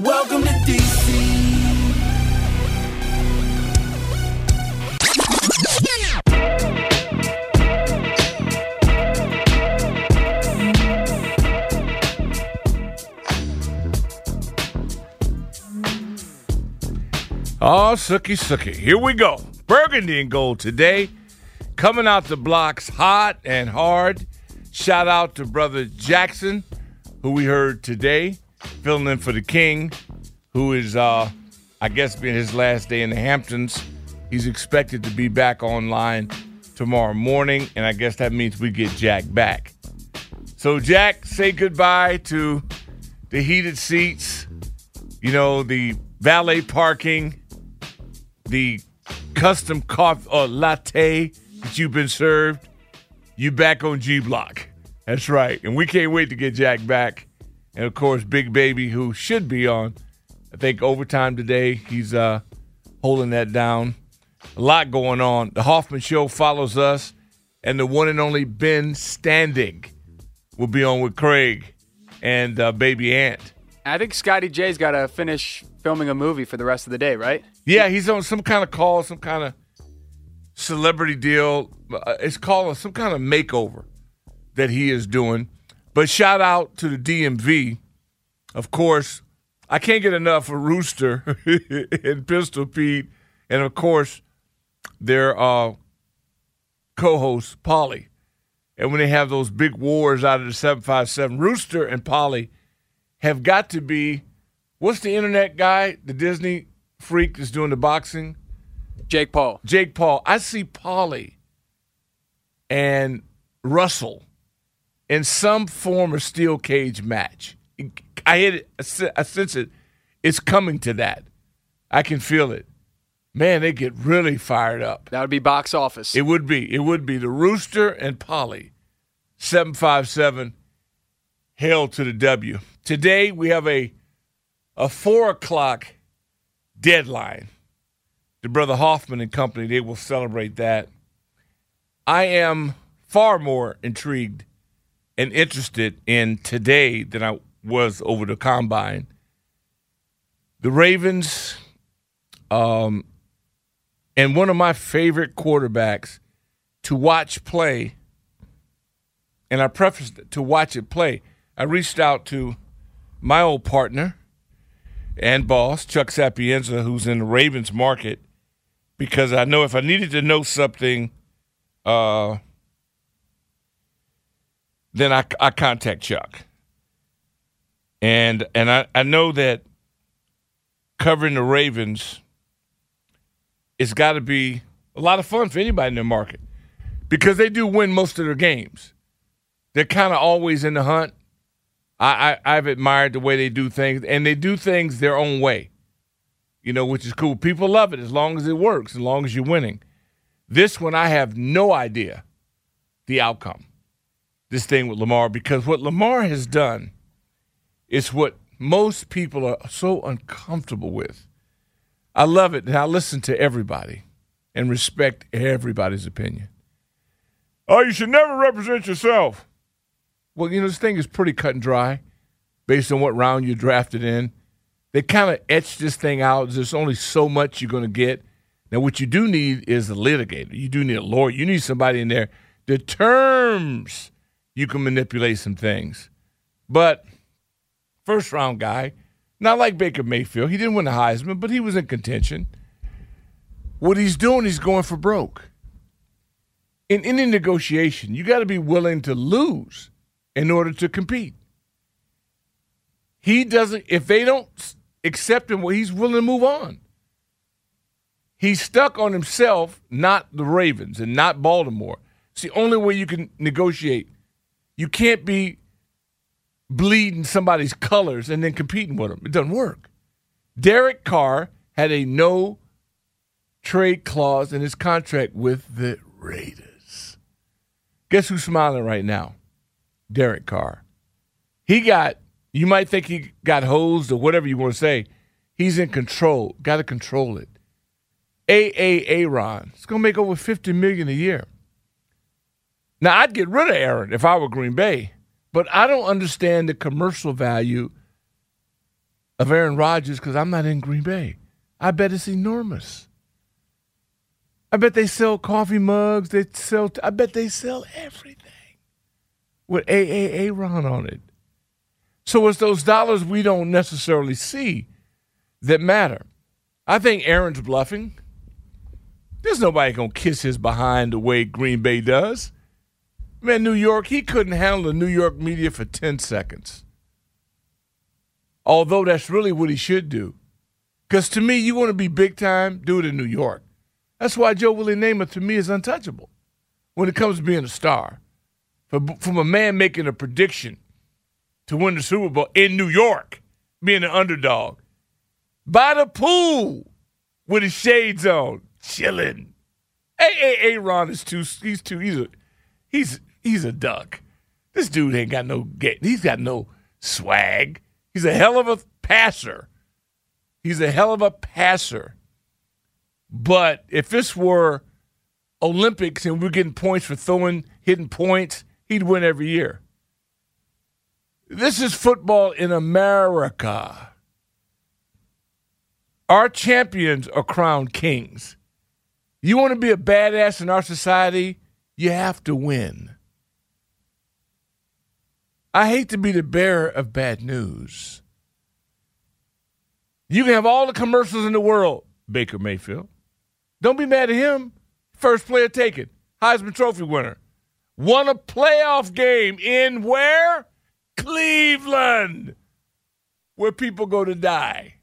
Welcome to DC. Oh, sookie, sookie. Here we go. Burgundy and gold today. Coming out the blocks hot and hard. Shout out to brother Jackson, who we heard today, filling in for the King, who is, uh, I guess, being his last day in the Hamptons. He's expected to be back online tomorrow morning, and I guess that means we get Jack back. So, Jack, say goodbye to the heated seats, you know, the valet parking, the custom coffee or latte that you've been served. You back on G Block. That's right. And we can't wait to get Jack back. And of course, Big Baby, who should be on, I think, overtime today. He's uh, holding that down. A lot going on. The Hoffman Show follows us, and the one and only Ben Standig will be on with Craig and uh, Baby Ant. I think Scotty J's got to finish filming a movie for the rest of the day, right? Yeah, he's on some kind of call, some kind of celebrity deal. Uh, It's called some kind of makeover that he is doing. But shout out to the DMV. Of course, I can't get enough of Rooster and Pistol Pete, and of course, their uh, co-host Polly. And when they have those big wars out of the 757, Rooster and Polly have got to be what's the internet guy, the Disney freak that's doing the boxing? Jake Paul. Jake Paul. I see Polly and Russell in some form of steel cage match. I hit it. I I sense it. It's coming to that. I can feel it. Man, they get really fired up. That would be box office. It would be. It would be the Rooster and Polly. 757. Hail to the W. Today we have a a four o'clock deadline. The brother Hoffman and company, they will celebrate that. I am far more intrigued and interested in today than I was over the combine. The Ravens, um, and one of my favorite quarterbacks to watch play, and I prefaced it, to watch it play. I reached out to my old partner and boss, Chuck Sapienza, who's in the Ravens market, because I know if I needed to know something, uh, then I, I contact Chuck. And and I, I know that covering the Ravens it's got to be a lot of fun for anybody in their market because they do win most of their games. They're kind of always in the hunt. I, I I've admired the way they do things, and they do things their own way. You know, which is cool. People love it as long as it works, as long as you're winning. This one, I have no idea the outcome. This thing with Lamar, because what Lamar has done is what most people are so uncomfortable with. I love it, and I listen to everybody and respect everybody's opinion. Oh, you should never represent yourself. Well, you know, this thing is pretty cut and dry based on what round you drafted in. They kind of etched this thing out. There's only so much you're going to get. Now, what you do need is a litigator. You do need a lawyer. You need somebody in there. The terms you can manipulate some things. But first round guy, not like Baker Mayfield. He didn't win the Heisman, but he was in contention. What he's doing, he's going for broke. In any negotiation, you got to be willing to lose in order to compete. He doesn't, if they don't accept him, well, he's willing to move on. He's stuck on himself, not the Ravens and not Baltimore. It's the only way you can negotiate. You can't be bleeding somebody's colors and then competing with them. It doesn't work. Derek Carr had a no trade clause in his contract with the Raiders. Guess who's smiling right now? Derek Carr. He got, you might think he got hosed or whatever you want to say. He's in control. Got to control it. A.A. Aaron. It's going to make over 50 million a year. Now, I'd get rid of Aaron if I were Green Bay, but I don't understand the commercial value of Aaron Rodgers because I'm not in Green Bay. I bet it's enormous. I bet they sell coffee mugs. They sell. I bet they sell everything with A.A. Aaron on it. So it's those dollars we don't necessarily see that matter. I think Aaron's bluffing. There's nobody gonna kiss his behind the way Green Bay does. Man, New York, he couldn't handle the New York media for 10 seconds. Although that's really what he should do. Because to me, you want to be big time, do it in New York. That's why Joe Willie Namath to me is untouchable when it comes to being a star. From, from a man making a prediction to win the Super Bowl in New York, being an underdog, by the pool with his shades on, chilling. Hey, hey, hey, Ron is too. He's too. He's a. He's he's a duck. This dude ain't got no. He's got no swag. He's a hell of a passer. He's a hell of a passer. But if this were Olympics and we're getting points for throwing, hitting points, he'd win every year. This is football in America. Our champions are crowned kings. You want to be a badass in our society? You have to win. I hate to be the bearer of bad news. You can have all the commercials in the world, Baker Mayfield. Don't be mad at him. First player taken, Heisman Trophy winner. Won a playoff game in where? Cleveland, where people go to die.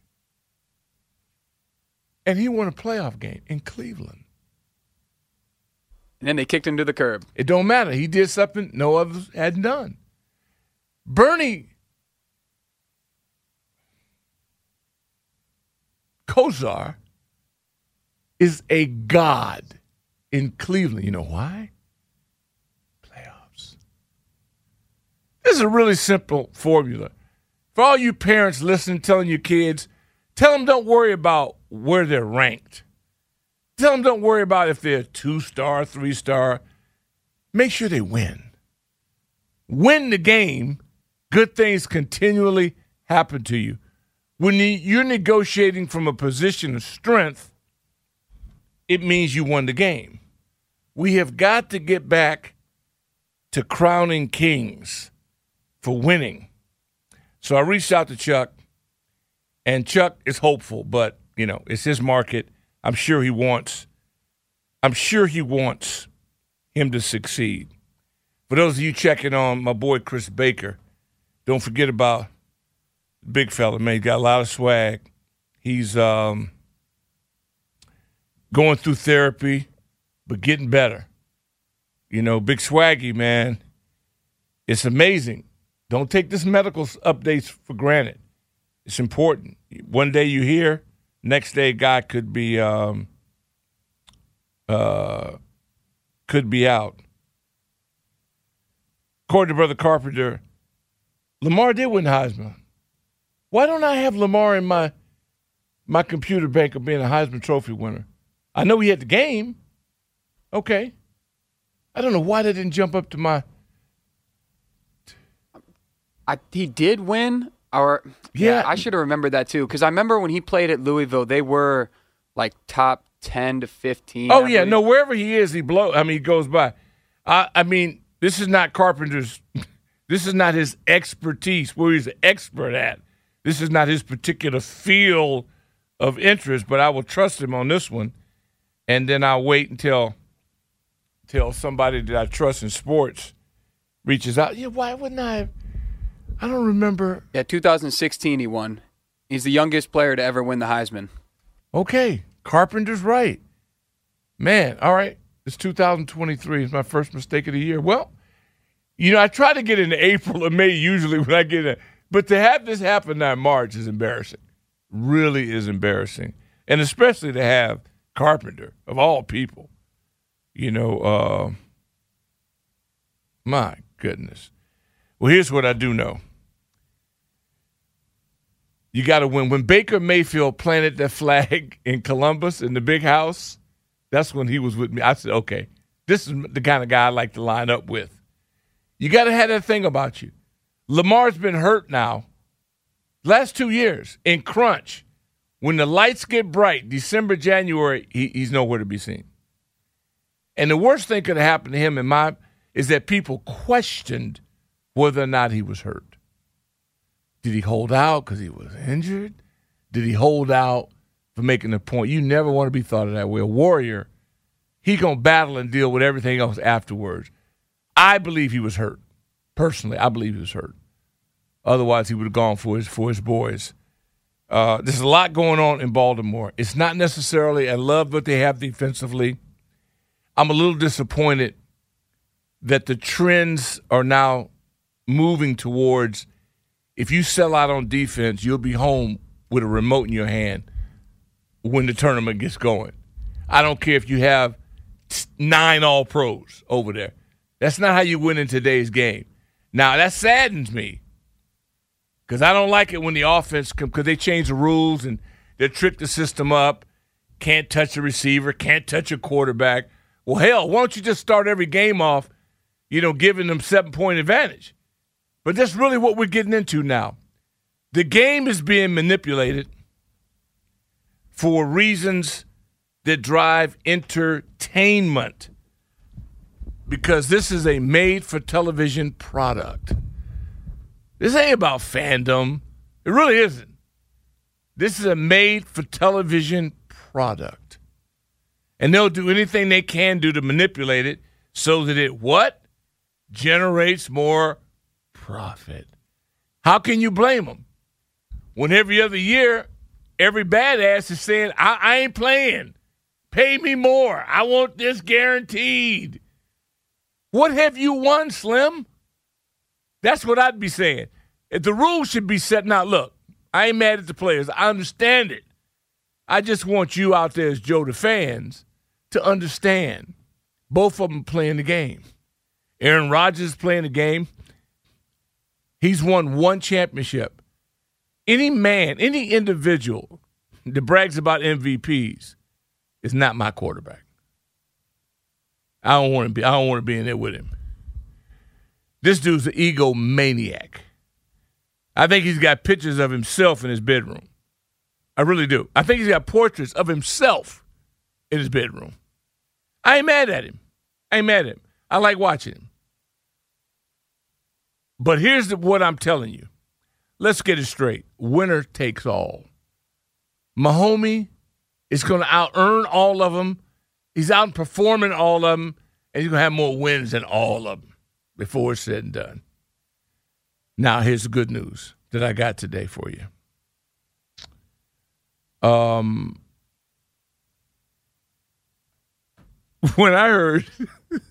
And he won a playoff game in Cleveland. And then they kicked him to the curb. It don't matter. He did something no others had done. Bernie Kosar is a god in Cleveland. You know why? Playoffs. This is a really simple formula. For all you parents listening, telling your kids, tell them don't worry about where they're ranked. Tell them don't worry about if they're two star, three star. Make sure they win. Win the game good things continually happen to you. When you're negotiating from a position of strength, it means you won the game. We have got to get back to crowning kings for winning. So I reached out to Chuck, and Chuck is hopeful, but you know, it's his market. I'm sure he wants I'm sure he wants him to succeed. For those of you checking on my boy Chris Baker, don't forget about big fella, man. He's got a lot of swag. He's um, going through therapy, but getting better. You know, big swaggy, man. It's amazing. Don't take this medical updates for granted. It's important. One day you hear, next day guy could be um, uh, could be out. According to Brother Carpenter, Lamar did win Heisman. Why don't I have Lamar in my my computer bank of being a Heisman Trophy winner? I know he had the game. Okay. I don't know why they didn't jump up to my. I, he did win. Or yeah, yeah I should have remembered that too because I remember when he played at Louisville, they were like top ten to fifteen. Oh I yeah, believe. no, wherever he is, he blow. I mean, he goes by. I, I mean, this is not Carpenter's. This is not his expertise, where he's an expert at. This is not his particular field of interest, but I will trust him on this one, and then I'll wait until until somebody that I trust in sports reaches out. Yeah, why wouldn't I? I don't remember. Yeah, 2016 he won. He's the youngest player to ever win the Heisman. Okay, Carpenter's right. Man, all right. It's 2023. It's my first mistake of the year. Well, you know, I try to get into April or May usually when I get in. But to have this happen in March is embarrassing. Really is embarrassing. And especially to have Carpenter, of all people. You know, uh, my goodness. Well, here's what I do know. You got to win. When Baker Mayfield planted that flag in Columbus in the big house, that's when he was with me. I said, okay, this is the kind of guy I like to line up with. You got to have that thing about you. Lamar's been hurt now. Last two years in crunch, when the lights get bright, December, January, he, he's nowhere to be seen. And the worst thing could have happened to him in my is that people questioned whether or not he was hurt. Did he hold out because he was injured? Did he hold out for making a point? You never want to be thought of that way. A warrior, he gonna battle and deal with everything else afterwards. I believe he was hurt. Personally, I believe he was hurt. Otherwise, he would have gone for his for his boys. Uh, there's a lot going on in Baltimore. It's not necessarily I love what they have defensively. I'm a little disappointed that the trends are now moving towards if you sell out on defense, you'll be home with a remote in your hand when the tournament gets going. I don't care if you have nine all pros over there. That's not how you win in today's game. Now, that saddens me because I don't like it when the offense, because they change the rules and they trick the system up. Can't touch a receiver, can't touch a quarterback. Well, hell, why don't you just start every game off, you know, giving them seven point advantage? But that's really what we're getting into now. The game is being manipulated for reasons that drive entertainment because this is a made for television product. This ain't about fandom. It really isn't. This is a made for television product. And they'll do anything they can do to manipulate it so that it what? Generates more profit. How can you blame them? When every other year, every badass is saying, I, I ain't playing. Pay me more. I want this guaranteed. What have you won, Slim? That's what I'd be saying. If the rules should be set now, look, I ain't mad at the players. I understand it. I just want you out there as Joe the fans to understand both of them playing the game. Aaron Rodgers playing the game. He's won one championship. Any man, any individual that brags about MVPs is not my quarterback. I don't want to be. I don't want to be in there with him. This dude's an egomaniac. I think he's got pictures of himself in his bedroom. I really do. I think he's got portraits of himself in his bedroom. I ain't mad at him. I ain't mad at him. I like watching him. But here's the, what I'm telling you. Let's get it straight. Winner takes all. Mahomie is going to out earn all of them He's out performing all of them, and he's going to have more wins than all of them before it's said and done. Now, here's the good news that I got today for you. Um, when I heard,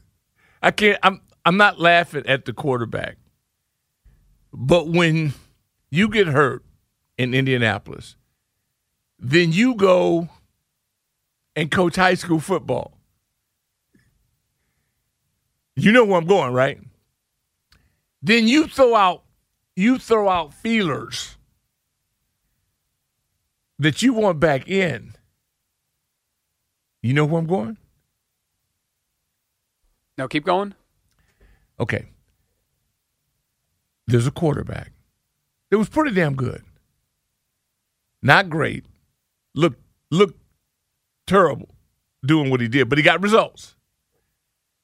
I can't. I'm I'm not laughing at the quarterback, but when you get hurt in Indianapolis, then you go and coach high school football. You know where I'm going, right? Then you throw out you throw out feelers that you want back in. You know where I'm going? No, keep going. Okay. There's a quarterback. It was pretty damn good. Not great. Look look terrible doing what he did, but he got results.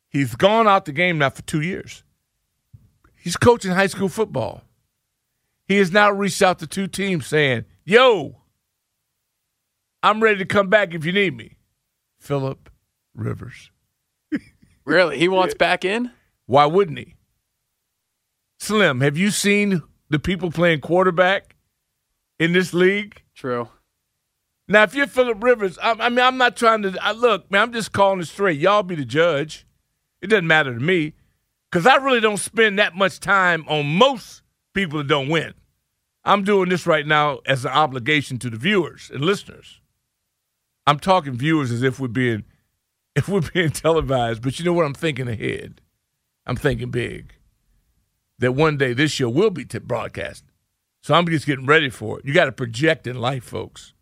He's gone out the game now for two years. He's coaching high school football. He has now reached out to two teams saying, Yo, I'm ready to come back if you need me. Philip Rivers. really? He wants back in? Why wouldn't he? Slim, have you seen the people playing quarterback in this league? True. Now, if you're Philip Rivers, I, I mean, I'm not trying to I, look, man. I'm just calling it straight. Y'all be the judge. It doesn't matter to me because I really don't spend that much time on most people that don't win. I'm doing this right now as an obligation to the viewers and listeners. I'm talking viewers as if we're being if we're being televised, but you know what? I'm thinking ahead. I'm thinking big. That one day this show will be broadcast. So I'm just getting ready for it. You got to project in life, folks.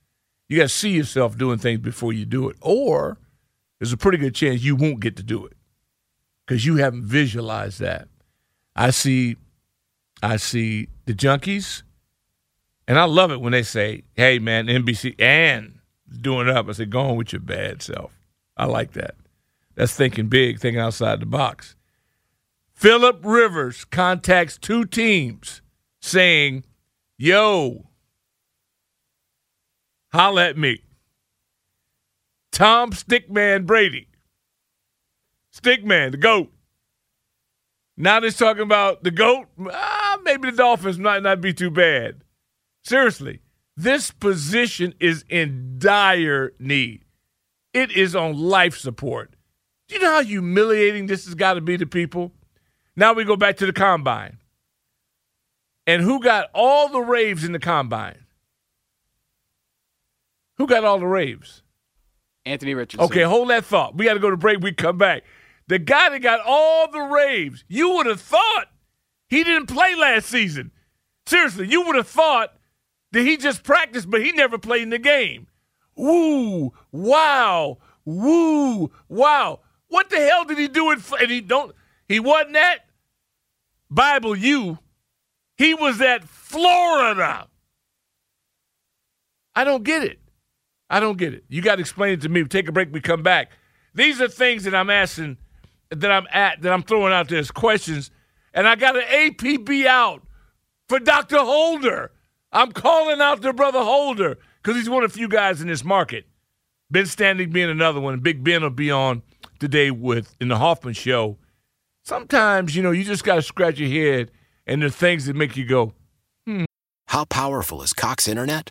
You got to see yourself doing things before you do it, or there's a pretty good chance you won't get to do it because you haven't visualized that. I see, I see the junkies, and I love it when they say, "Hey, man, NBC and doing it up." I say, "Go on with your bad self." I like that. That's thinking big, thinking outside the box. Philip Rivers contacts two teams saying, Yo, holla at me. Tom Stickman Brady. Stickman, the GOAT. Now they're talking about the GOAT. Ah, maybe the Dolphins might not be too bad. Seriously, this position is in dire need. It is on life support. Do you know how humiliating this has got to be to people? Now we go back to the combine. And who got all the raves in the combine? Who got all the raves? Anthony Richardson. Okay, hold that thought. We got to go to break. We come back. The guy that got all the raves, you would have thought he didn't play last season. Seriously, you would have thought that he just practiced, but he never played in the game. Woo, wow, woo, wow. What the hell did he do it for? And he don't. He wasn't at Bible U. He was at Florida. I don't get it. I don't get it. You got to explain it to me. Take a break. We come back. These are things that I'm asking, that I'm at, that I'm throwing out there as questions, and I got an APB out for Dr. Holder. I'm calling out their brother Holder because he's one of the few guys in this market. Ben Standig being another one. Big Ben will be on today with in the Hoffman show. Sometimes, you know, you just got to scratch your head and are things that make you go, hmm. How powerful is Cox Internet?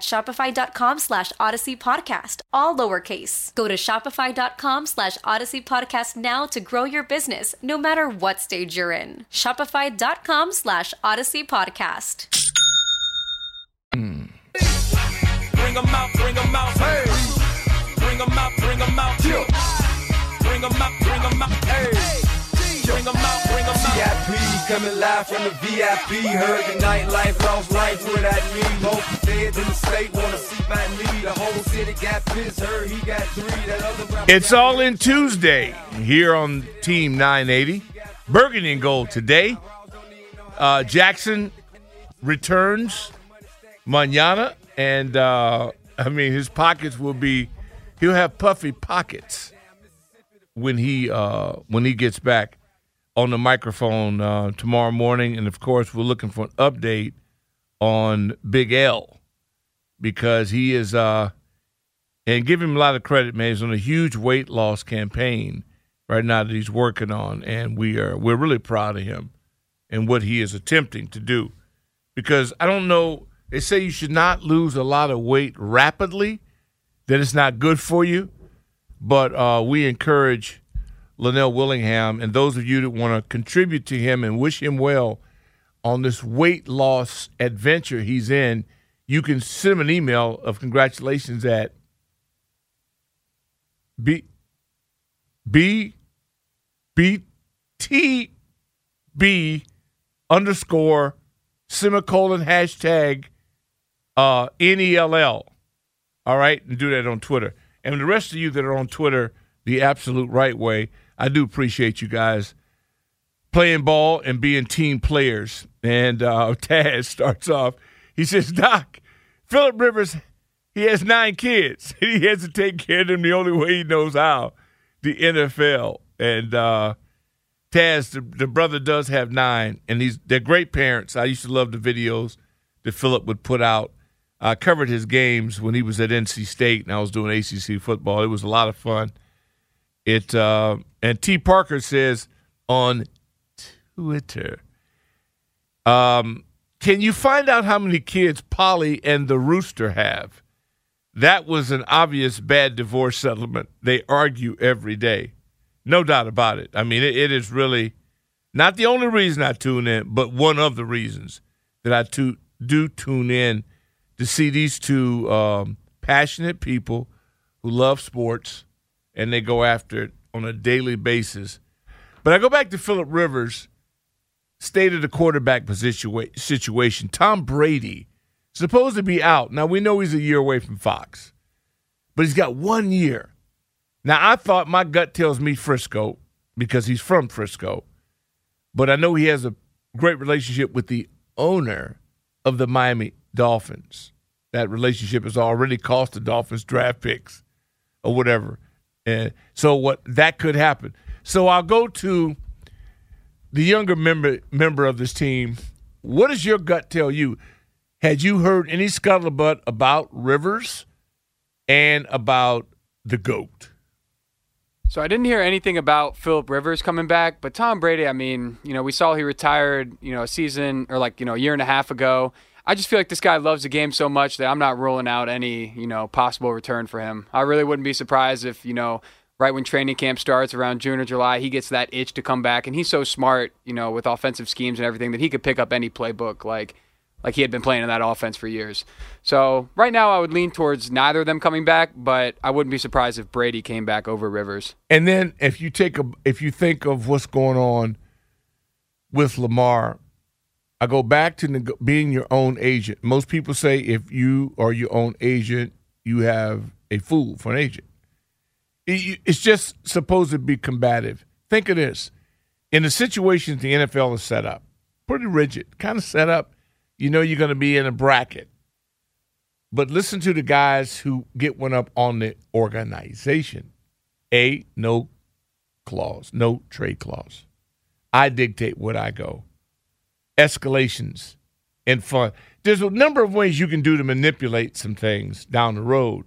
shopify.com slash odyssey podcast, all lowercase. Go to shopify.com slash odyssey podcast now to grow your business, no matter what stage you're in. Shopify.com slash odyssey podcast. Bring 'em out, bring 'em out. Hey. Bring 'em out, bring 'em out. Bring 'em out, bring 'em out. Hey. Bring 'em out, coming live from the VIP. Heard the nightlife, lost life. Both feds in the state wanna see my me. The whole city got pissed. Heard he got three. That other It's all in Tuesday here on Team 980. Burgundy and gold today. Uh, Jackson returns manana, and uh, I mean his pockets will be. He'll have puffy pockets when he uh, when he gets back on the microphone uh, tomorrow morning, and of course we're looking for an update on Big L because he is. Uh, and give him a lot of credit, man. He's on a huge weight loss campaign right now that he's working on, and we are we're really proud of him and what he is attempting to do. Because I don't know, they say you should not lose a lot of weight rapidly, that it's not good for you. But uh, we encourage Linnell Willingham and those of you that want to contribute to him and wish him well on this weight loss adventure he's in. You can send him an email of congratulations at B B B T B underscore semicolon hashtag uh NELL. All right, and do that on Twitter. And the rest of you that are on Twitter the absolute right way, I do appreciate you guys playing ball and being team players. And uh, Taz starts off. He says, Doc, Philip Rivers, he has nine kids. He has to take care of them the only way he knows how, the NFL. And uh, Taz, the, the brother does have nine, and he's they're great parents. I used to love the videos that Philip would put out. I covered his games when he was at NC State, and I was doing ACC football. It was a lot of fun. It uh, and T. Parker says on Twitter, um, can you find out how many kids Polly and the rooster have? That was an obvious bad divorce settlement. They argue every day. No doubt about it. I mean, it, it is really not the only reason I tune in, but one of the reasons that I to, do tune in to see these two um, passionate people who love sports and they go after it on a daily basis. But I go back to Philip Rivers, state of the quarterback position situation. Tom Brady supposed to be out. Now we know he's a year away from Fox, but he's got one year. Now I thought my gut tells me Frisco because he's from Frisco, but I know he has a great relationship with the owner of the Miami Dolphins. That relationship has already cost the Dolphins draft picks or whatever. And so what that could happen. So I'll go to the younger member member of this team. What does your gut tell you? Had you heard any scuttlebutt about Rivers and about the GOAT? So I didn't hear anything about Philip Rivers coming back, but Tom Brady, I mean, you know, we saw he retired, you know, a season or like, you know, a year and a half ago. I just feel like this guy loves the game so much that I'm not ruling out any, you know, possible return for him. I really wouldn't be surprised if, you know, right when training camp starts around June or July, he gets that itch to come back and he's so smart, you know, with offensive schemes and everything that he could pick up any playbook like like he had been playing in that offense for years. So, right now I would lean towards neither of them coming back, but I wouldn't be surprised if Brady came back over Rivers. And then if you take a if you think of what's going on with Lamar, I go back to neg- being your own agent. Most people say if you are your own agent, you have a fool for an agent. It- It's just supposed to be combative. Think of this: in the situations the NFL is set up, pretty rigid, kind of set up. You know you're going to be in a bracket. But listen to the guys who get one up on the organization. A, no clause, no trade clause. I dictate what I go. Escalations and fun. There's a number of ways you can do to manipulate some things down the road.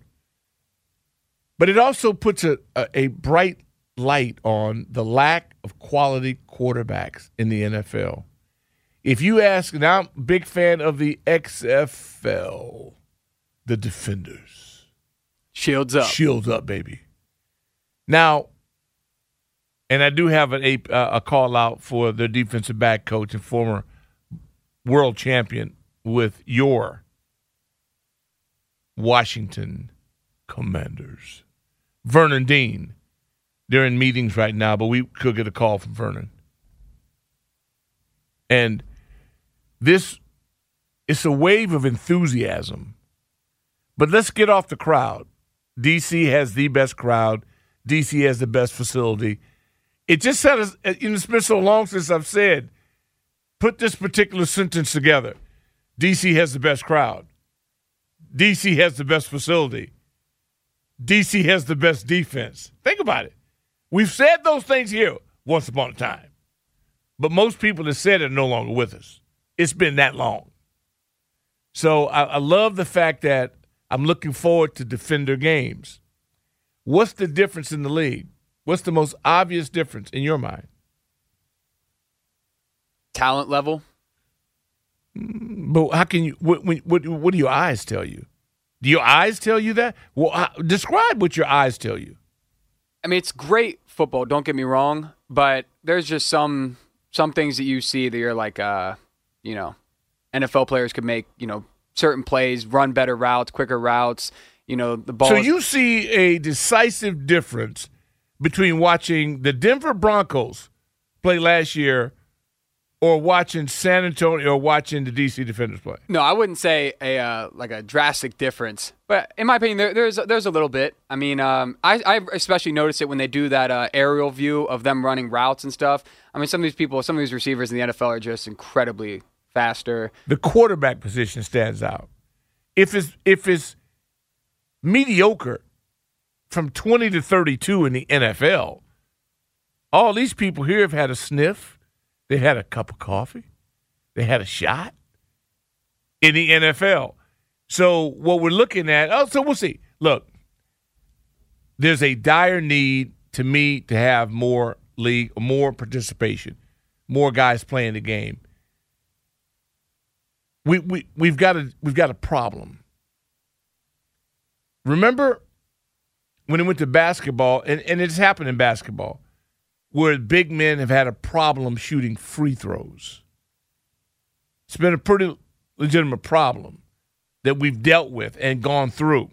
But it also puts a, a, a bright light on the lack of quality quarterbacks in the NFL. If you ask, and I'm a big fan of the XFL, the Defenders. Shields up. Shields up, baby. Now, and I do have a, a call out for the defensive back coach and former world champion with your Washington Commanders. Vernon Dean. They're in meetings right now, but we could get a call from Vernon. And this it's a wave of enthusiasm. But let's get off the crowd. DC has the best crowd. DC has the best facility. It just said, it's been so long since I've said, put this particular sentence together. DC has the best crowd. DC has the best facility. DC has the best defense. Think about it. We've said those things here once upon a time, but most people that said it are no longer with us. It's been that long. So I, I love the fact that I'm looking forward to defender games. What's the difference in the league? What's the most obvious difference in your mind? Talent level. But how can you? What, what, what do your eyes tell you? Do your eyes tell you that? Well, uh, describe what your eyes tell you. I mean, it's great football. Don't get me wrong, but there's just some some things that you see that you're like, uh, you know, NFL players could make you know certain plays, run better routes, quicker routes. You know, the ball. So you see a decisive difference between watching the Denver Broncos play last year or watching San Antonio or watching the DC Defenders play? No, I wouldn't say a uh, like a drastic difference, but in my opinion, there, there's there's a little bit. I mean, um, I I especially notice it when they do that uh, aerial view of them running routes and stuff. I mean, some of these people, some of these receivers in the NFL are just incredibly faster. The quarterback position stands out. If it's if it's mediocre from 20 to 32 in the NFL, all these people here have had a sniff. They had a cup of coffee. They had a shot in the NFL. So what we're looking at, oh, so we'll see. Look, there's a dire need to me to have more league, more participation, more guys playing the game. We we we've got a we've got a problem. Remember when it went to basketball, and, and it's happened in basketball, where big men have had a problem shooting free throws. It's been a pretty legitimate problem that we've dealt with and gone through.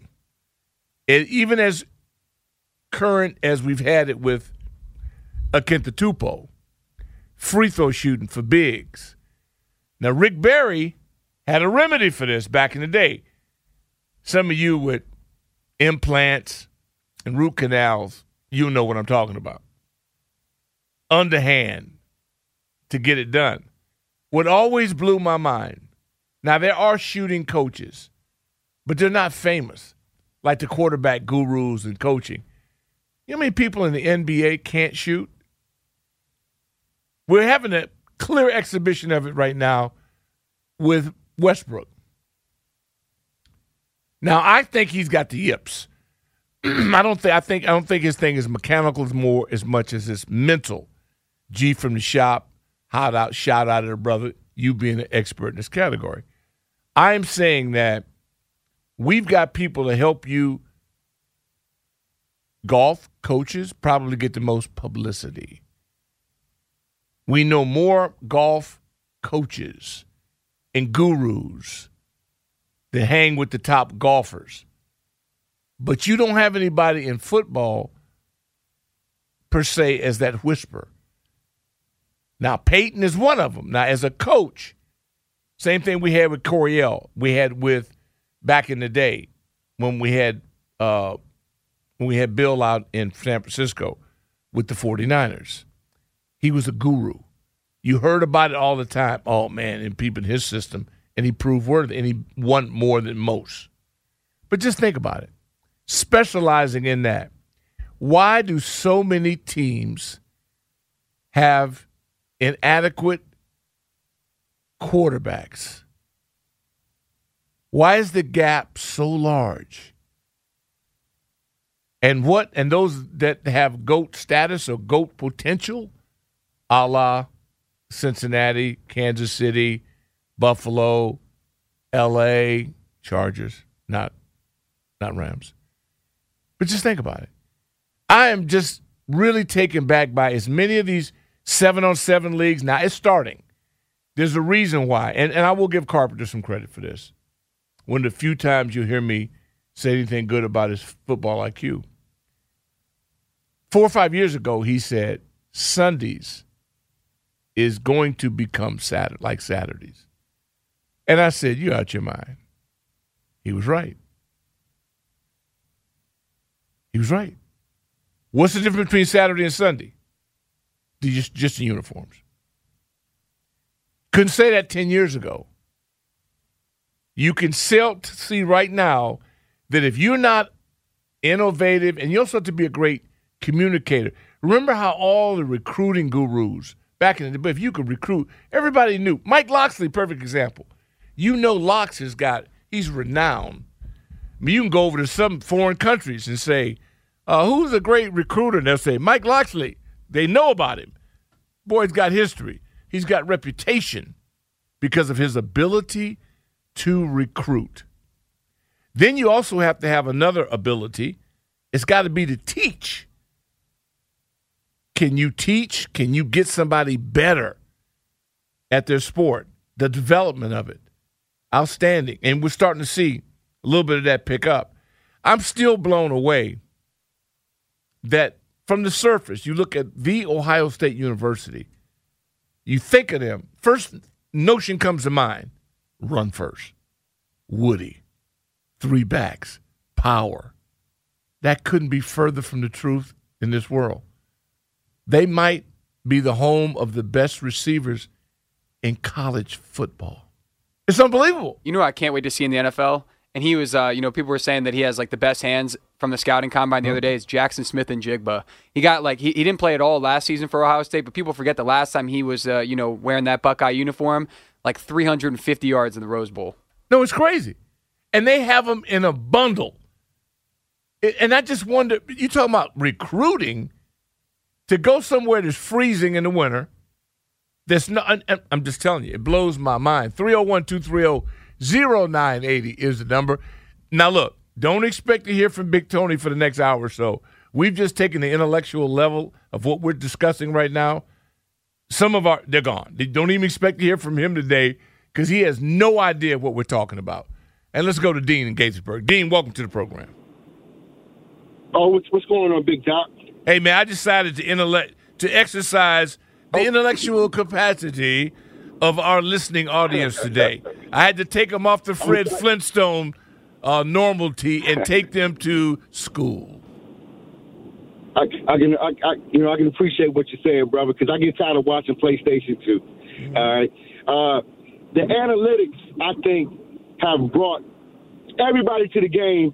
And even as current as we've had it with Antetokounmpo, free throw shooting for bigs. Now, Rick Barry had a remedy for this back in the day. Some of you with implants and root canals, you know what I'm talking about. Underhand to get it done. What always blew my mind now, there are shooting coaches, but they're not famous like the quarterback gurus and coaching. You know how many people in the NBA can't shoot? We're having a clear exhibition of it right now with Westbrook. Now, I think he's got the yips. I don't think I think I don't think his thing is mechanical as more as much as it's mental. G from the shop, hot out, shout out to the brother, you being an expert in this category. I'm saying that we've got people to help you golf coaches probably get the most publicity. We know more golf coaches and gurus that hang with the top golfers. But you don't have anybody in football per se as that whisper. Now, Peyton is one of them. Now, as a coach, same thing we had with Coryell. We had with back in the day when we had uh, when we had Bill out in San Francisco with the 49ers. He was a guru. You heard about it all the time. Oh man, and people in his system, and he proved worthy, and he won more than most. But just think about it. Specializing in that, why do so many teams have inadequate quarterbacks? Why is the gap so large? And what and those that have GOAT status or GOAT potential, a la Cincinnati, Kansas City, Buffalo, LA, Chargers, not not Rams. But just think about it. I am just really taken back by as many of these seven on seven leagues. Now it's starting. There's a reason why. And, and I will give Carpenter some credit for this. One of the few times you hear me say anything good about his football IQ. Four or five years ago, he said Sundays is going to become Saturday, like Saturdays. And I said, You're out your mind. He was right. He was right. What's the difference between Saturday and Sunday? Just, just the uniforms. Couldn't say that 10 years ago. You can still see right now that if you're not innovative, and you also have to be a great communicator. Remember how all the recruiting gurus back in the day, if you could recruit, everybody knew. Mike Locksley, perfect example. You know Locks has got, he's renowned. I mean, you can go over to some foreign countries and say, uh, who's a great recruiter? And they'll say, Mike Locksley. They know about him. Boy's got history. He's got reputation because of his ability to recruit. Then you also have to have another ability. It's got to be to teach. Can you teach? Can you get somebody better at their sport? The development of it. Outstanding. And we're starting to see a little bit of that pick up. I'm still blown away that from the surface, you look at the Ohio State University, you think of them, first notion comes to mind run first. Woody, three backs, power. That couldn't be further from the truth in this world. They might be the home of the best receivers in college football. It's unbelievable. You know, I can't wait to see in the NFL. And he was, uh, you know, people were saying that he has like the best hands from the scouting combine the other day. Is Jaxon Smith-Njigba. He got like he, he didn't play at all last season for Ohio State, but people forget the last time he was, uh, you know, wearing that Buckeye uniform, like 350 yards in the Rose Bowl. No, it's crazy, and they have them in a bundle. And I just wonder, you talking about recruiting to go somewhere that's freezing in the winter. That's not. I'm just telling you, it blows my mind. 301 230 0980 is the number. Now, look, don't expect to hear from Big Tony for the next hour or so. We've just taken the intellectual level of what we're discussing right now. Some of our, they're gone. They don't even expect to hear from him today because he has no idea what we're talking about. And let's go to Dean in Gaithersburg. Dean, welcome to the program. Oh, what's, what's going on, Big Doc? Hey, man, I decided to intellect to exercise the Oh. intellectual capacity of our listening audience today. I had to take them off the Fred Flintstone uh, normalty and take them to school. I, I can, I, I, you know, I can appreciate what you're saying, brother, because I get tired of watching PlayStation too. All right, uh, the analytics I think have brought everybody to the game,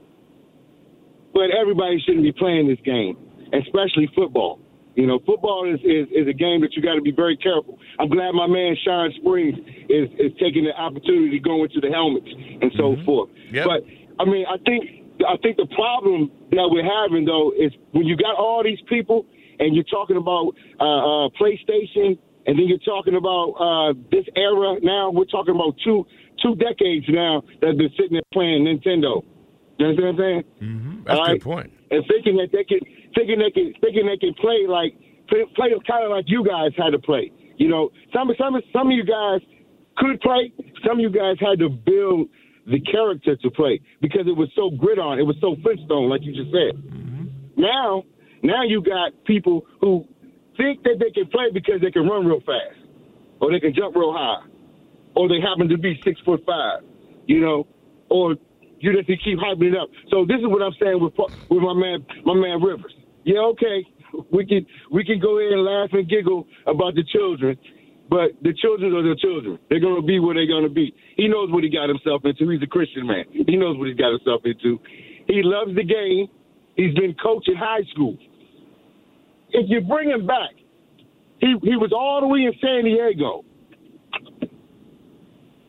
but everybody shouldn't be playing this game, especially football. You know, football is, is, is a game that you got to be very careful. I'm glad my man Shawn Springs is, is taking the opportunity to go into the helmets and so forth. Yep. But I mean, I think I think the problem that we're having though is when you got all these people and you're talking about uh, uh, PlayStation, and then you're talking about uh, this era. Now we're talking about two two decades now that they're sitting there playing Nintendo. You understand what I'm saying? Mm-hmm. That's a All good point. and thinking that they can thinking they can thinking they can play like play, kind of like you guys had to play. You know, some some some of you guys could play. Some of you guys had to build the character to play because it was so grit on. It was so Flintstone, like you just said. Mm-hmm. Now, now you got people who think that they can play because they can run real fast, or they can jump real high, or they happen to be six foot five. You know, or you just keep hyping it up. So this is what I'm saying with with my man my man Rivers. Yeah, okay, we can we can go ahead and laugh and giggle about the children, but the children are the children. They're to be where they're to be. He knows what he got himself into. He's a Christian man. He knows what he's got himself into. He loves the game. He's been coaching high school. If you bring him back, he he was all the way in San Diego.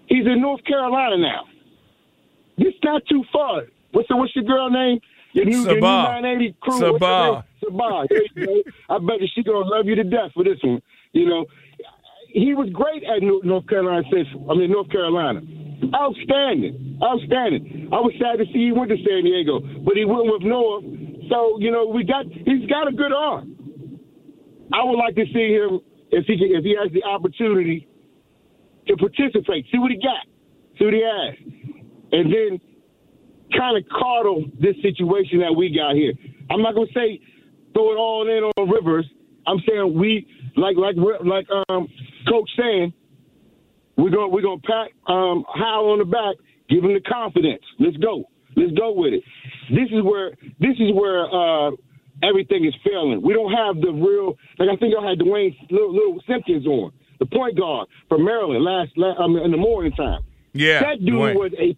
He's in North Carolina now. It's not too far. What's the, what's your girl name? Your new, your new Sabah. 980 crew. Sabah. What's her name? Sabah. There you go. I bet you she gonna love you to death for this one. You know, he was great at North Carolina Central. I mean North Carolina. Outstanding, outstanding. I was sad to see he went to San Diego, but he went with North. So you know, we got he's got a good arm. I would like to see him if he can, if he has the opportunity to participate. See what he got. See what he has, and then kind of coddle this situation that we got here. I'm not gonna say throw it all in on Rivers. I'm saying we like like like um coach saying we're gonna we're gonna pat um Howell on the back, give him the confidence. Let's go. Let's go with it. This is where this is where uh everything is failing. We don't have the real like I think y'all had Duane little, little Simpkins on the point guard from Maryland last, last I in the morning time. Yeah, that dude Duane. was a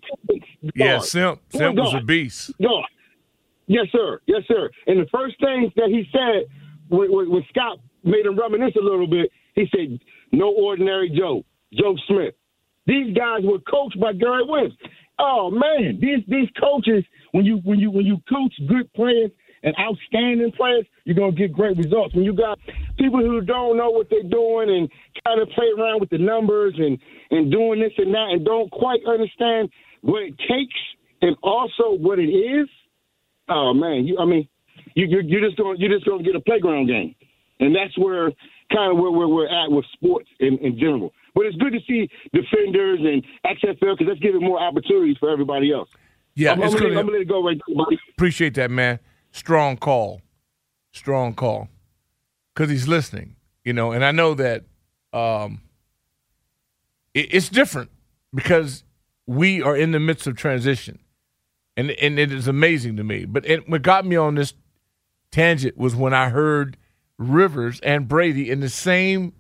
Yeah. Simp. Simp was a beast. God. Yes, sir. Yes, sir. And the first thing that he said when, when, when Scott made him reminisce a little bit, he said, "No ordinary Joe, Joe Smith." These guys were coached by Gary Williams. Oh man, these these coaches, when you when you when you coach good players and outstanding players, you're gonna get great results. When you got people who don't know what they're doing and kind of play around with the numbers and and doing this and that and don't quite understand what it takes and also what it is. Oh man, you I mean, you you're, you're just going you're just going to get a playground game, and that's where kind of where, where we're at with sports in, in general. But it's good to see defenders and XFL because that's giving more opportunities for everybody else. Yeah, I'm, it's I'm, gonna, I'm gonna let it go right there, buddy. Appreciate that, man. Strong call. Strong call. Because he's listening, you know, and I know that um, it, it's different because we are in the midst of transition. And, and it is amazing to me. But it, what got me on this tangent was when I heard Rivers and Brady in the same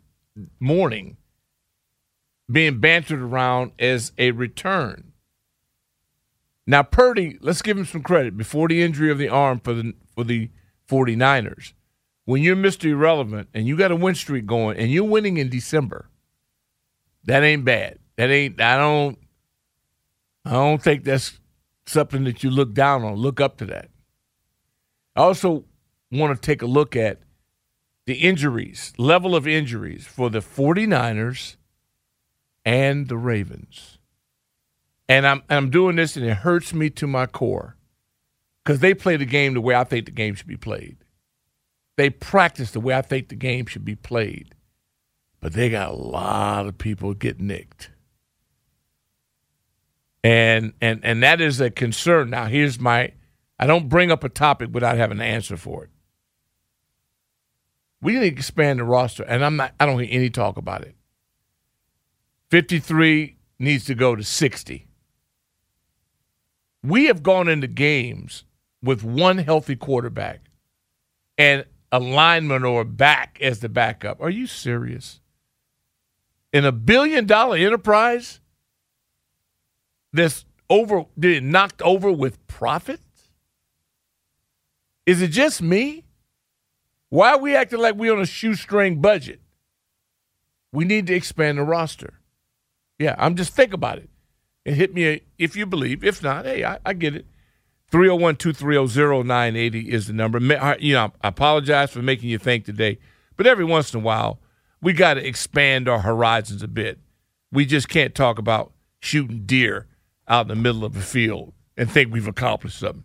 morning being bantered around as a return. Now Purdy, let's give him some credit before the injury of the arm for the for the 49ers. When you're Mr. Irrelevant and you got a win streak going and you're winning in December, that ain't bad. That ain't I don't I don't think that's something that you look down on. Look up to that. I also want to take a look at the injuries, level of injuries for the 49ers and the Ravens. And I'm I'm doing this and it hurts me to my core. Cuz they play the game the way I think the game should be played. They practice the way I think the game should be played. But they got a lot of people get nicked. And and and that is a concern. Now here's my I don't bring up a topic without having an answer for it. We need to expand the roster, and I'm not I don't hear any talk about it. 53 needs to go to 60. We have gone into games with one healthy quarterback and a lineman or a back as the backup. Are you serious? In a billion dollar enterprise that's over knocked over with profit? Is it just me? Why are we acting like we're on a shoestring budget? We need to expand the roster. Yeah, I'm just think about it. And hit me if you believe. If not, hey, I, I get it. 301 230 0980 is the number. You know, I apologize for making you think today, but every once in a while, we got to expand our horizons a bit. We just can't talk about shooting deer out in the middle of a field and think we've accomplished something.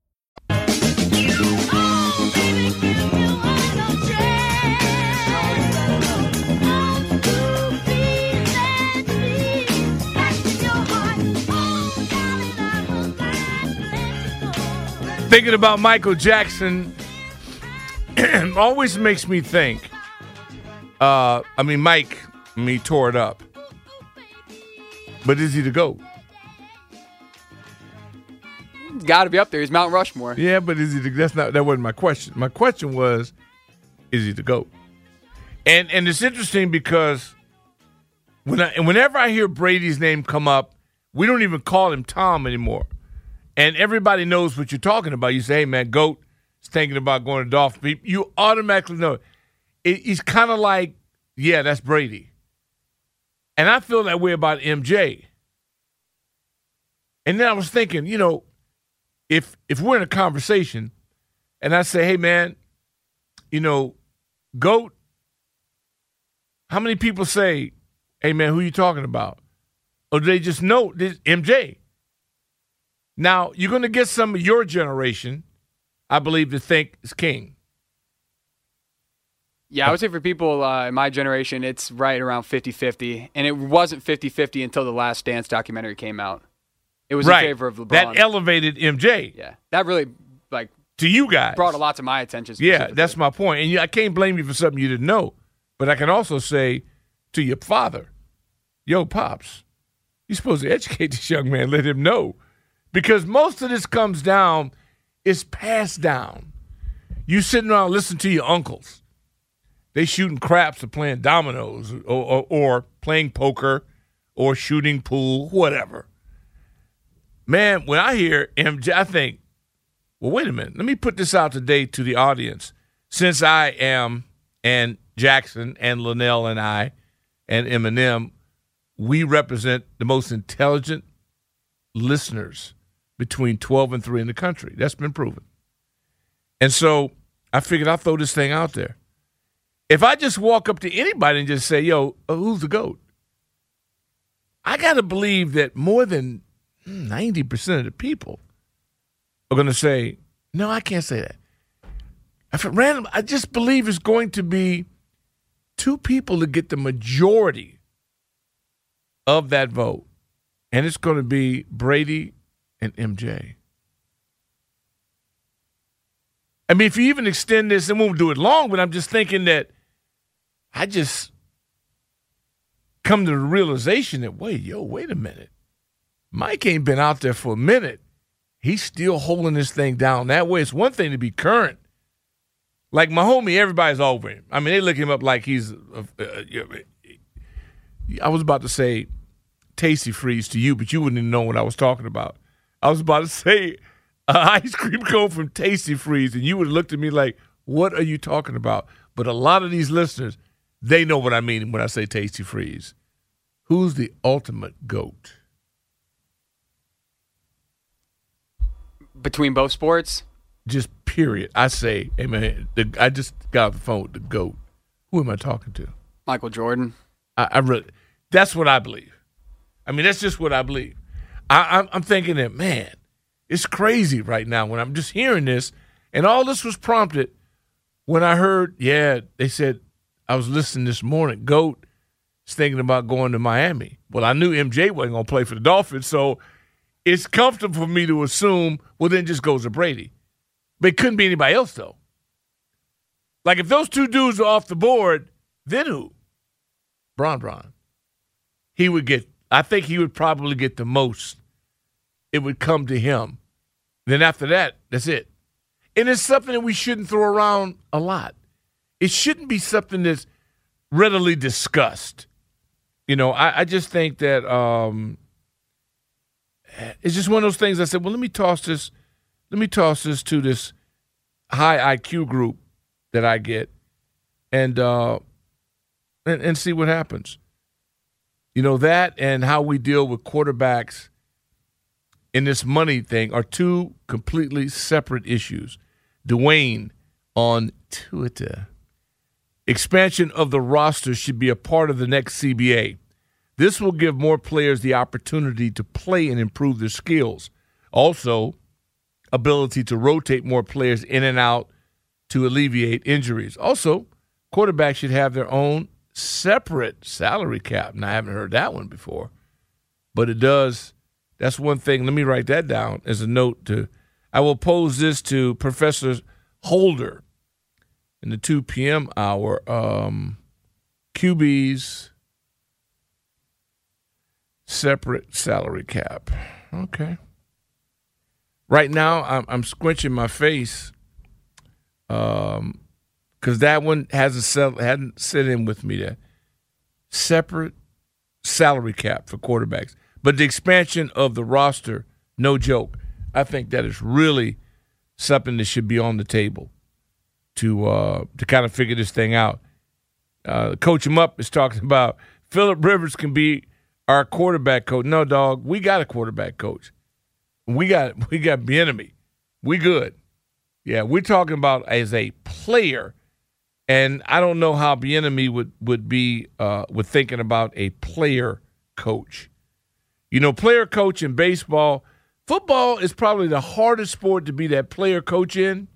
Thinking about Michael Jackson always makes me think. Uh, I mean, Mike, me tore it up. But is he the GOAT? Got to be up there. He's Mount Rushmore. Yeah, but is he the, that's not that wasn't my question. My question was, is he the GOAT? And and it's interesting because when I whenever I hear Brady's name come up, we don't even call him Tom anymore. And everybody knows what you're talking about. You say, hey man, GOAT is thinking about going to Dolphins. You automatically know. It, he's kind of like, yeah, that's Brady. And I feel that way about MJ. And then I was thinking, you know, if if we're in a conversation and I say, hey man, you know, GOAT, how many people say, hey man, who you talking about? Or do they just know this MJ? Now, you're going to get some of your generation, I believe, to think is king. Yeah, I would say for people uh, in my generation, it's right around 50 50. And it wasn't 50 50 until the Last Dance documentary came out. It was right. in favor of LeBron. That elevated MJ. Yeah. That really, like, to you guys. Brought a lot to my attention. Yeah, that's my point. And I can't blame you for something you didn't know. But I can also say to your father, yo, Pops, you're supposed to educate this young man, let him know. Because most of this comes down, is passed down. You sitting around listening to your uncles. They shooting craps or playing dominoes or, or, or playing poker or shooting pool, whatever. Man, when I hear MJ, I think, well, wait a minute. Let me put this out today to the audience. Since I am, and Jackson and Linnell and I and Eminem, we represent the most intelligent listeners between 12 and 3 in the country. That's been proven. And so I figured I'll throw this thing out there. If I just walk up to anybody and just say, yo, uh, who's the GOAT? I got to believe that more than 90% of the people are going to say, no, I can't say that. If at random, I just believe it's going to be two people to get the majority of that vote. And it's going to be Brady and MJ. I mean, if you even extend this, and we won't do it long, but I'm just thinking that I just come to the realization that, wait, yo, wait a minute. Mike ain't been out there for a minute. He's still holding this thing down that way. It's one thing to be current. Like my homie, everybody's over him. I mean, they look him up like he's. Uh, uh, I was about to say Tastee-Freez to you, but you wouldn't even know what I was talking about. I was about to say an ice cream cone from Tastee-Freez, and you would have looked at me like, "What are you talking about?" But a lot of these listeners, they know what I mean when I say Tastee-Freez. Who's the ultimate goat? Between both sports, Just period. I say, hey man, the, I just got off the phone with the goat. Who am I talking to? Michael Jordan. I, I really, that's what I believe. I mean, that's just what I believe. I, I'm thinking that, man, it's crazy right now when I'm just hearing this. And all this was prompted when I heard, yeah, they said, I was listening this morning, GOAT is thinking about going to Miami. Well, I knew MJ wasn't going to play for the Dolphins, so it's comfortable for me to assume, well, then just goes to Brady. But it couldn't be anybody else, though. Like, if those two dudes are off the board, then who? Bron Bron. He would get, I think he would probably get the most. It would come to him. Then after that, that's it. And it's something that we shouldn't throw around a lot. It shouldn't be something that's readily discussed. You know, I, I just think that um, it's just one of those things. I said, well, let me toss this, let me toss this to this high IQ group that I get, and uh, and, and see what happens. You know that, and how we deal with quarterbacks in this money thing are two completely separate issues. Dwayne on Twitter. Expansion of the roster should be a part of the next CBA. This will give more players the opportunity to play and improve their skills. Also, ability to rotate more players in and out to alleviate injuries. Also, quarterbacks should have their own separate salary cap. And I haven't heard that one before, but it does. That's one thing. Let me write that down as a note to. I will pose this to Professor Holder in the 2 p.m. hour. Um, QB's separate salary cap. Okay. Right now, I'm, I'm squinching my face um, because that one hasn't settled, hadn't set in with me. That separate salary cap for quarterbacks, but the expansion of the roster, no joke. I think that is really something that should be on the table to uh, to kind of figure this thing out. Uh, coach him up is talking about Philip Rivers can be our quarterback coach. No, dog, we got a quarterback coach. We got we got Bieniemy. We good. Yeah, we're talking about as a player, and I don't know how Bieniemy would would be uh, with thinking about a player coach. You know, player coach in baseball, football is probably the hardest sport to be that player coach in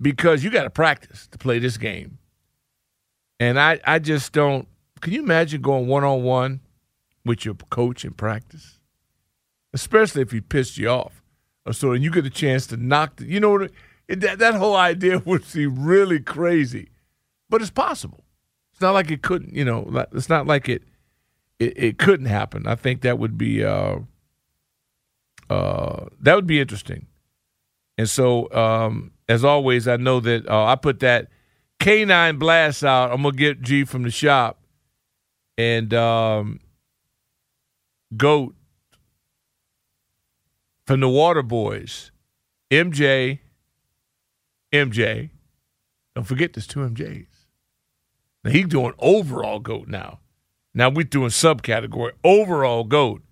because you got to practice to play this game. And I, I just don't. Can you imagine going one on one with your coach in practice? Especially if he pissed you off. Or so and you get a chance to knock the, you know, it, that, that whole idea would seem really crazy. But it's possible. It's not like it couldn't, you know, it's not like it it, it couldn't happen. I think that would be uh, uh, that would be interesting. And so, um, as always, I know that uh, I put that canine blast out. I'm gonna get G from the shop and um, goat from the Water Boys, MJ, MJ. Don't forget there's two MJs. Now he's doing overall goat now. Now we're doing subcategory overall goat.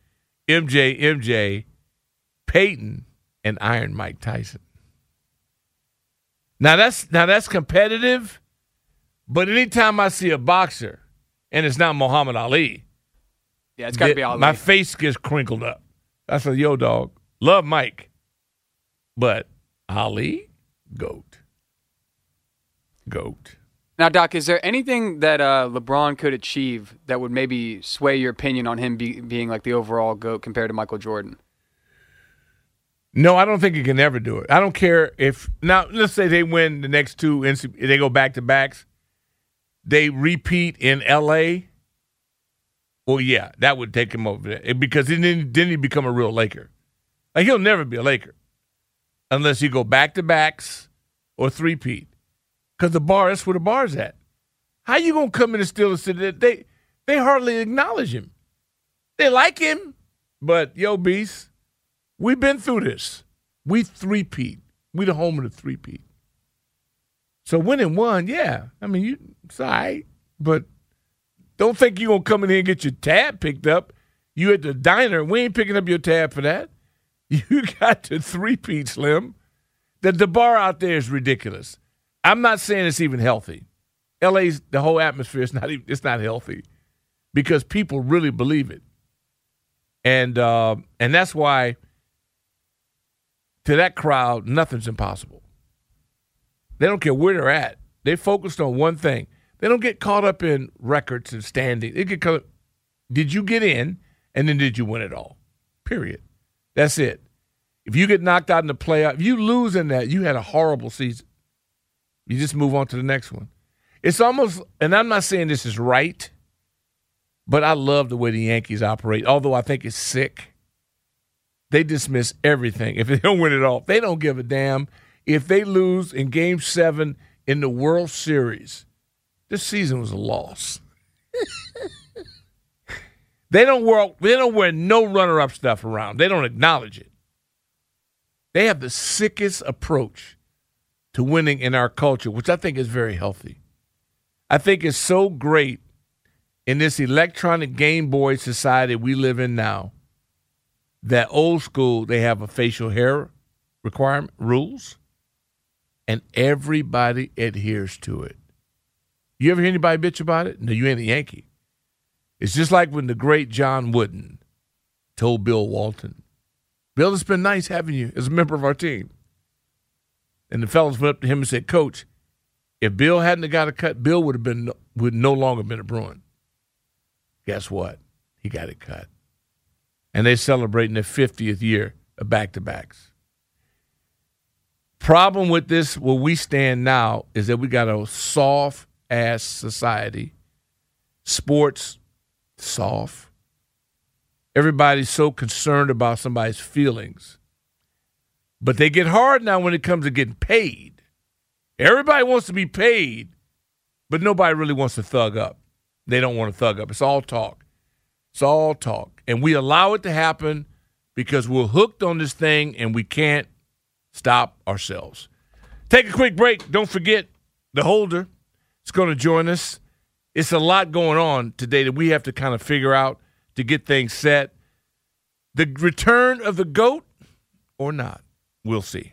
MJ, MJ, Peyton, and Iron Mike Tyson. Now that's now that's competitive, but anytime I see a boxer and it's not Muhammad Ali, yeah, it's got to be Ali. My face gets crinkled up. I said, "Yo, dog, love Mike, but Ali, goat, goat." Now, Doc, is there anything that uh, LeBron could achieve that would maybe sway your opinion on him be, being like the overall GOAT compared to Michael Jordan? No, I don't think he can ever do it. I don't care if now let's say they win the next two they go back to backs. They repeat in LA. Well, yeah, that would take him over there because then didn't he become a real Laker. Like he'll never be a Laker unless you go back to backs or three peat. Because the bar, that's where the bar's at. How you gonna come in and steal the city? They they hardly acknowledge him. They like him, but yo, beast, we've been through this. We three-peat. We the home of the three-peat. So winning one, yeah. I mean, you it's all right. But don't think you're to come in here and get your tab picked up. You at the diner, we ain't picking up your tab for that. You got the three-peat, Slim. The, the bar out there is ridiculous. I'm not saying it's even healthy. LA's, the whole atmosphere is not even, it's not healthy because people really believe it. And, uh, and that's why to that crowd, nothing's impossible. They don't care where they're at. They focused on one thing. They don't get caught up in records and standing. They get caught. Did you get in, and then did you win it all? Period. That's it. If you get knocked out in the playoff, if you lose in that, you had a horrible season. You just move on to the next one. It's almost, and I'm not saying this is right, but I love the way the Yankees operate. Although I think it's sick. They dismiss everything if they don't win it all. They don't give a damn if they lose in Game Seven in the World Series. This season was a loss. they don't wear they don't wear no runner up stuff around. They don't acknowledge it. They have the sickest approach to winning in our culture, which I think is very healthy. I think it's so great in this electronic Game Boy society we live in now that old school they have a facial hair requirement rules and everybody adheres to it. You ever hear anybody bitch about it? No, you ain't a Yankee. It's just like when the great John Wooden told Bill Walton, Bill, it's been nice having you as a member of our team. And the fellas went up to him and said, Coach, if Bill hadn't got a cut, Bill would have been would no longer been a Bruin. Guess what? He got it cut. And they're celebrating their 50th year of back to backs. Problem with this, where we stand now, is that we got a soft ass society. Sports, soft. Everybody's so concerned about somebody's feelings. But they get hard now when it comes to getting paid. Everybody wants to be paid, but nobody really wants to thug up. They don't want to thug up. It's all talk. It's all talk. And we allow it to happen because we're hooked on this thing and we can't stop ourselves. Take a quick break. Don't forget the holder is going to join us. It's a lot going on today that we have to kind of figure out to get things set. The return of the GOAT or not, we'll see.